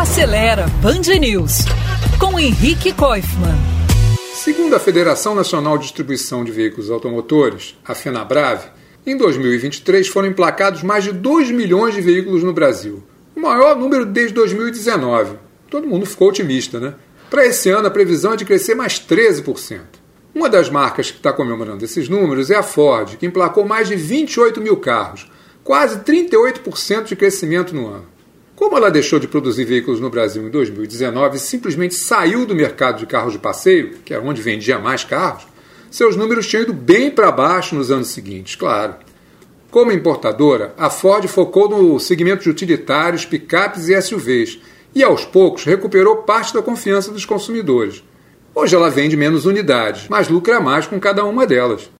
Acelera Band News com Henrique Koifman. Segundo a Federação Nacional de Distribuição de Veículos Automotores, a FenaBrave, em 2023 foram emplacados mais de 2 milhões de veículos no Brasil, o maior número desde 2019. Todo mundo ficou otimista, né? Para esse ano, a previsão é de crescer mais 13%. Uma das marcas que está comemorando esses números é a Ford, que emplacou mais de 28 mil carros, quase 38% de crescimento no ano. Como ela deixou de produzir veículos no Brasil em 2019 e simplesmente saiu do mercado de carros de passeio, que é onde vendia mais carros, seus números tinham ido bem para baixo nos anos seguintes, claro. Como importadora, a Ford focou no segmento de utilitários, picapes e SUVs e, aos poucos, recuperou parte da confiança dos consumidores. Hoje ela vende menos unidades, mas lucra mais com cada uma delas.